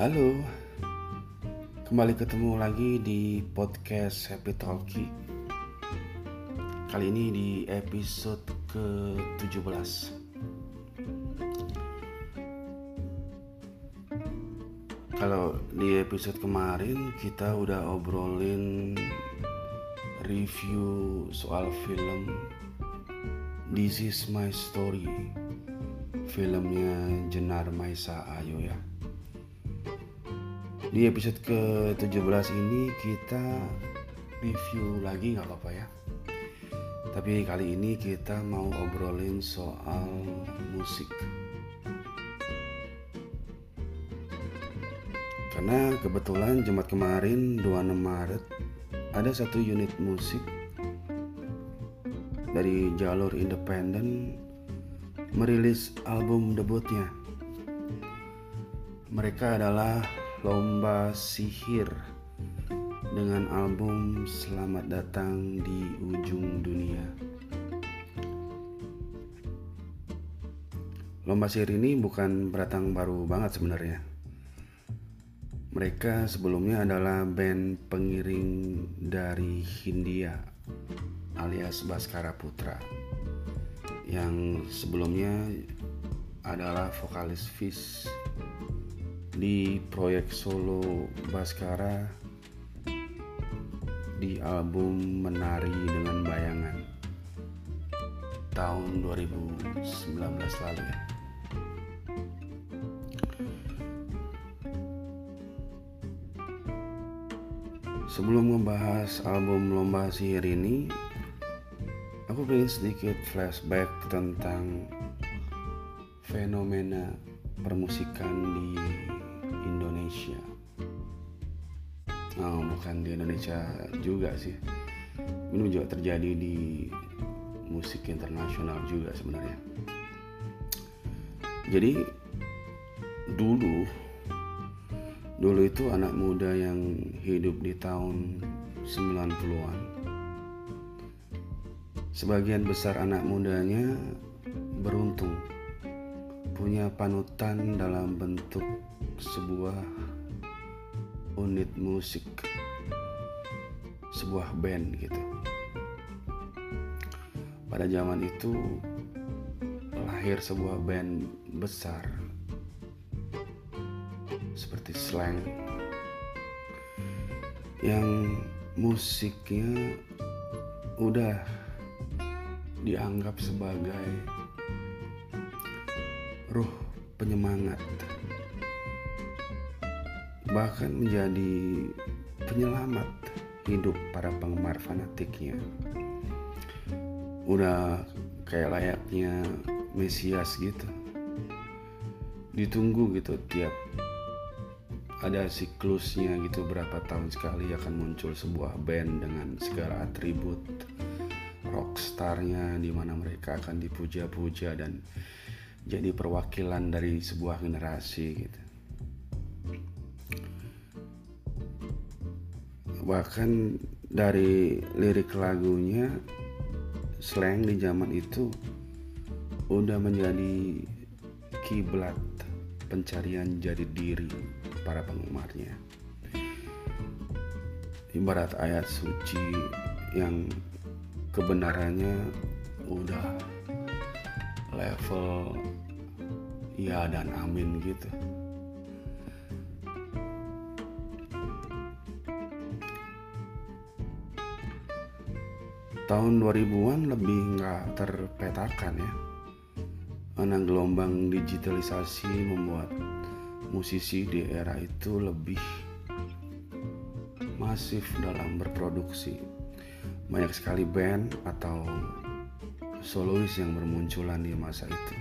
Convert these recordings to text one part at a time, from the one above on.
Halo, kembali ketemu lagi di podcast Happy Talkie. Kali ini di episode ke-17. Kalau di episode kemarin kita udah obrolin review soal film This Is My Story filmnya Jenar Maisa Ayo ya di episode ke-17 ini kita review lagi nggak apa-apa ya. Tapi kali ini kita mau obrolin soal musik. Karena kebetulan Jumat kemarin 26 Maret ada satu unit musik dari jalur independen merilis album debutnya. Mereka adalah Lomba Sihir dengan album Selamat Datang di Ujung Dunia. Lomba Sihir ini bukan beratang baru banget sebenarnya. Mereka sebelumnya adalah band pengiring dari Hindia alias Baskara Putra yang sebelumnya adalah vokalis Fish di proyek solo Baskara di album Menari dengan Bayangan tahun 2019 lalu ya. Sebelum membahas album Lomba Sihir ini, aku ingin sedikit flashback tentang fenomena permusikan di Indonesia. Oh, bukan di Indonesia juga sih. Ini juga terjadi di musik internasional juga sebenarnya. Jadi dulu dulu itu anak muda yang hidup di tahun 90-an sebagian besar anak mudanya beruntung punya panutan dalam bentuk sebuah unit musik sebuah band gitu. Pada zaman itu lahir sebuah band besar seperti slang yang musiknya udah dianggap sebagai ruh penyemangat bahkan menjadi penyelamat hidup para penggemar fanatiknya. Udah kayak layaknya Mesias gitu. Ditunggu gitu tiap ada siklusnya gitu berapa tahun sekali akan muncul sebuah band dengan segala atribut rockstarnya di mana mereka akan dipuja-puja dan jadi perwakilan dari sebuah generasi gitu. Bahkan dari lirik lagunya slang di zaman itu udah menjadi kiblat pencarian jadi diri para penggemarnya. Ibarat ayat suci yang kebenarannya udah level ya dan amin gitu tahun 2000-an lebih nggak terpetakan ya. Karena gelombang digitalisasi membuat musisi di era itu lebih masif dalam berproduksi. Banyak sekali band atau solois yang bermunculan di masa itu.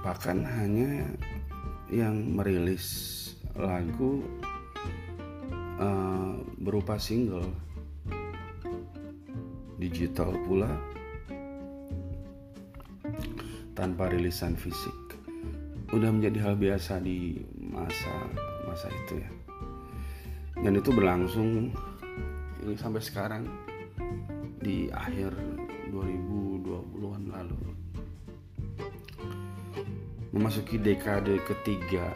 Bahkan hanya yang merilis lagu uh, berupa single digital pula tanpa rilisan fisik. Udah menjadi hal biasa di masa masa itu ya. Dan itu berlangsung ini sampai sekarang di akhir 2020-an lalu. Memasuki dekade ketiga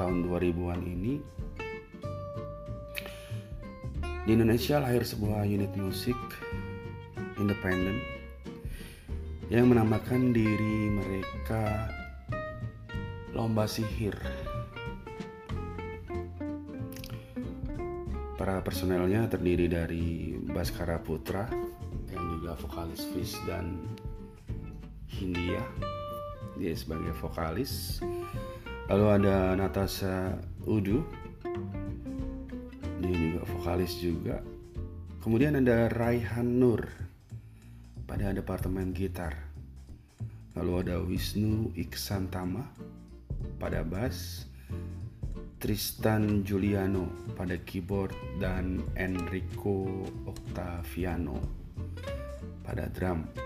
tahun 2000-an ini di Indonesia lahir sebuah unit musik independen yang menamakan diri mereka Lomba Sihir. Para personelnya terdiri dari Baskara Putra yang juga vokalis Fish dan Hindia dia sebagai vokalis lalu ada Natasha Udu dia juga vokalis juga. Kemudian ada Raihan Nur. Pada departemen gitar. Lalu ada Wisnu Iksantama pada bass. Tristan Giuliano pada keyboard dan Enrico Octaviano pada drum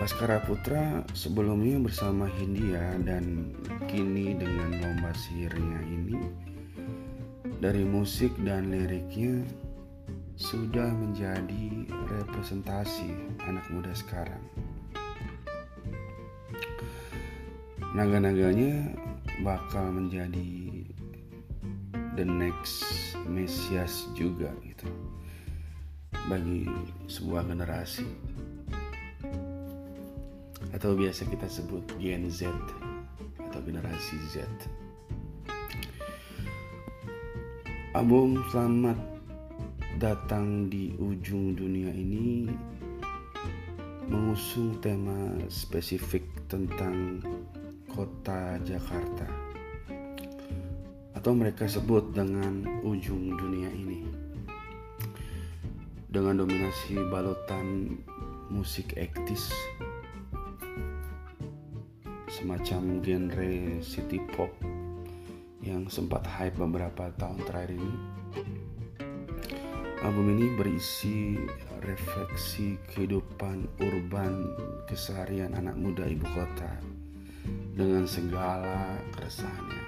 Baskara Putra sebelumnya bersama Hindia dan kini dengan lomba sihirnya ini dari musik dan liriknya sudah menjadi representasi anak muda sekarang. Naga-naganya bakal menjadi the next Mesias juga gitu bagi sebuah generasi atau biasa kita sebut Gen Z atau generasi Z. Album Selamat Datang di Ujung Dunia ini mengusung tema spesifik tentang kota Jakarta. Atau mereka sebut dengan ujung dunia ini. Dengan dominasi balutan musik ektis semacam genre city pop yang sempat hype beberapa tahun terakhir ini. Album ini berisi refleksi kehidupan urban keseharian anak muda ibu kota dengan segala keresahannya.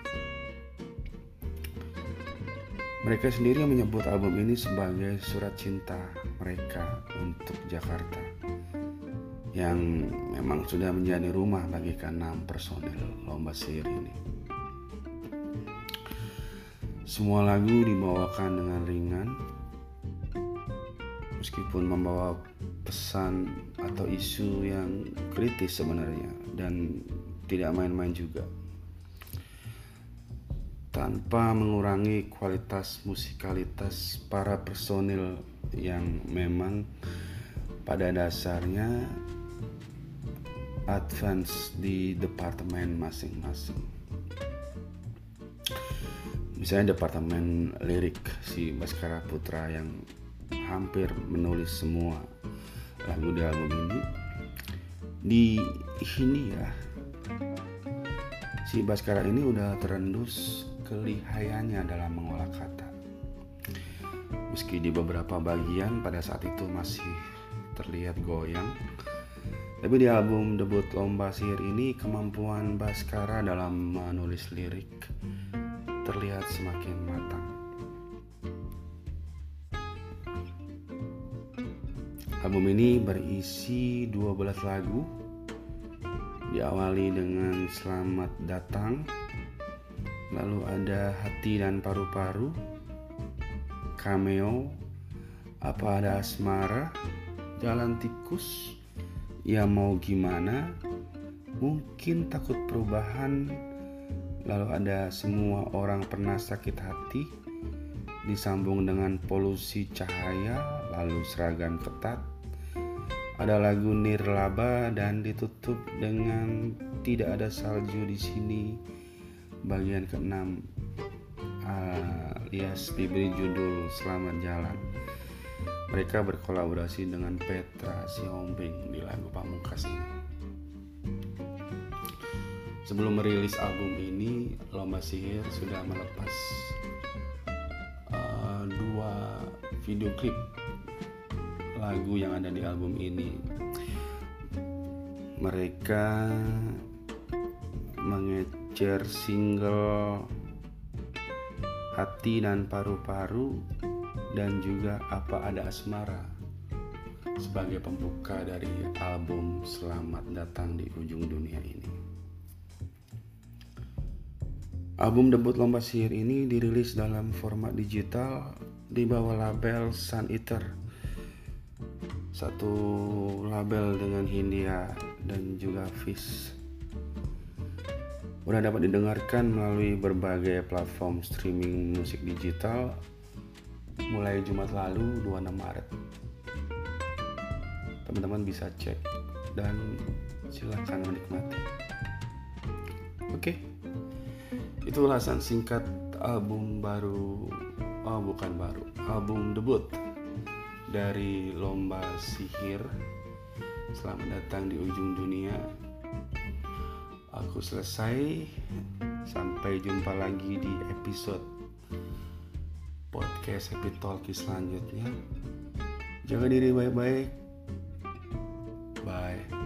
Mereka sendiri menyebut album ini sebagai surat cinta mereka untuk Jakarta yang memang sudah menjadi rumah bagi keenam personel lomba sihir ini. Semua lagu dibawakan dengan ringan, meskipun membawa pesan atau isu yang kritis sebenarnya dan tidak main-main juga. Tanpa mengurangi kualitas musikalitas para personil yang memang pada dasarnya advance di departemen masing-masing. Misalnya departemen lirik si Baskara Putra yang hampir menulis semua lagu di album ini. Di sini ya, si Baskara ini udah terendus kelihayannya dalam mengolah kata. Meski di beberapa bagian pada saat itu masih terlihat goyang, tapi di album debut Lomba Sihir ini kemampuan Baskara dalam menulis lirik terlihat semakin matang. Album ini berisi 12 lagu diawali dengan Selamat Datang lalu ada Hati dan Paru-Paru Cameo Apa Ada Asmara Jalan Tikus ya mau gimana mungkin takut perubahan. Lalu ada semua orang pernah sakit hati disambung dengan polusi cahaya lalu seragam ketat. Ada lagu nirlaba dan ditutup dengan tidak ada salju di sini. Bagian keenam alias diberi judul selamat jalan mereka berkolaborasi dengan Petra Siombing di lagu Pamungkas ini. Sebelum merilis album ini, Lomba Sihir sudah melepas uh, dua video klip lagu yang ada di album ini. Mereka mengecer single Hati dan Paru-Paru dan juga Apa Ada Asmara sebagai pembuka dari album Selamat Datang di Ujung Dunia ini. Album debut Lomba Sihir ini dirilis dalam format digital di bawah label Sun Eater. Satu label dengan Hindia dan juga Fish udah dapat didengarkan melalui berbagai platform streaming musik digital mulai Jumat lalu 26 Maret. Teman-teman bisa cek dan silakan menikmati. Oke. Itu ulasan singkat album baru oh bukan baru, album debut dari Lomba Sihir. Selamat datang di ujung dunia aku selesai. Sampai jumpa lagi di episode podcast Happy Talkie selanjutnya. Jaga diri baik-baik. Bye.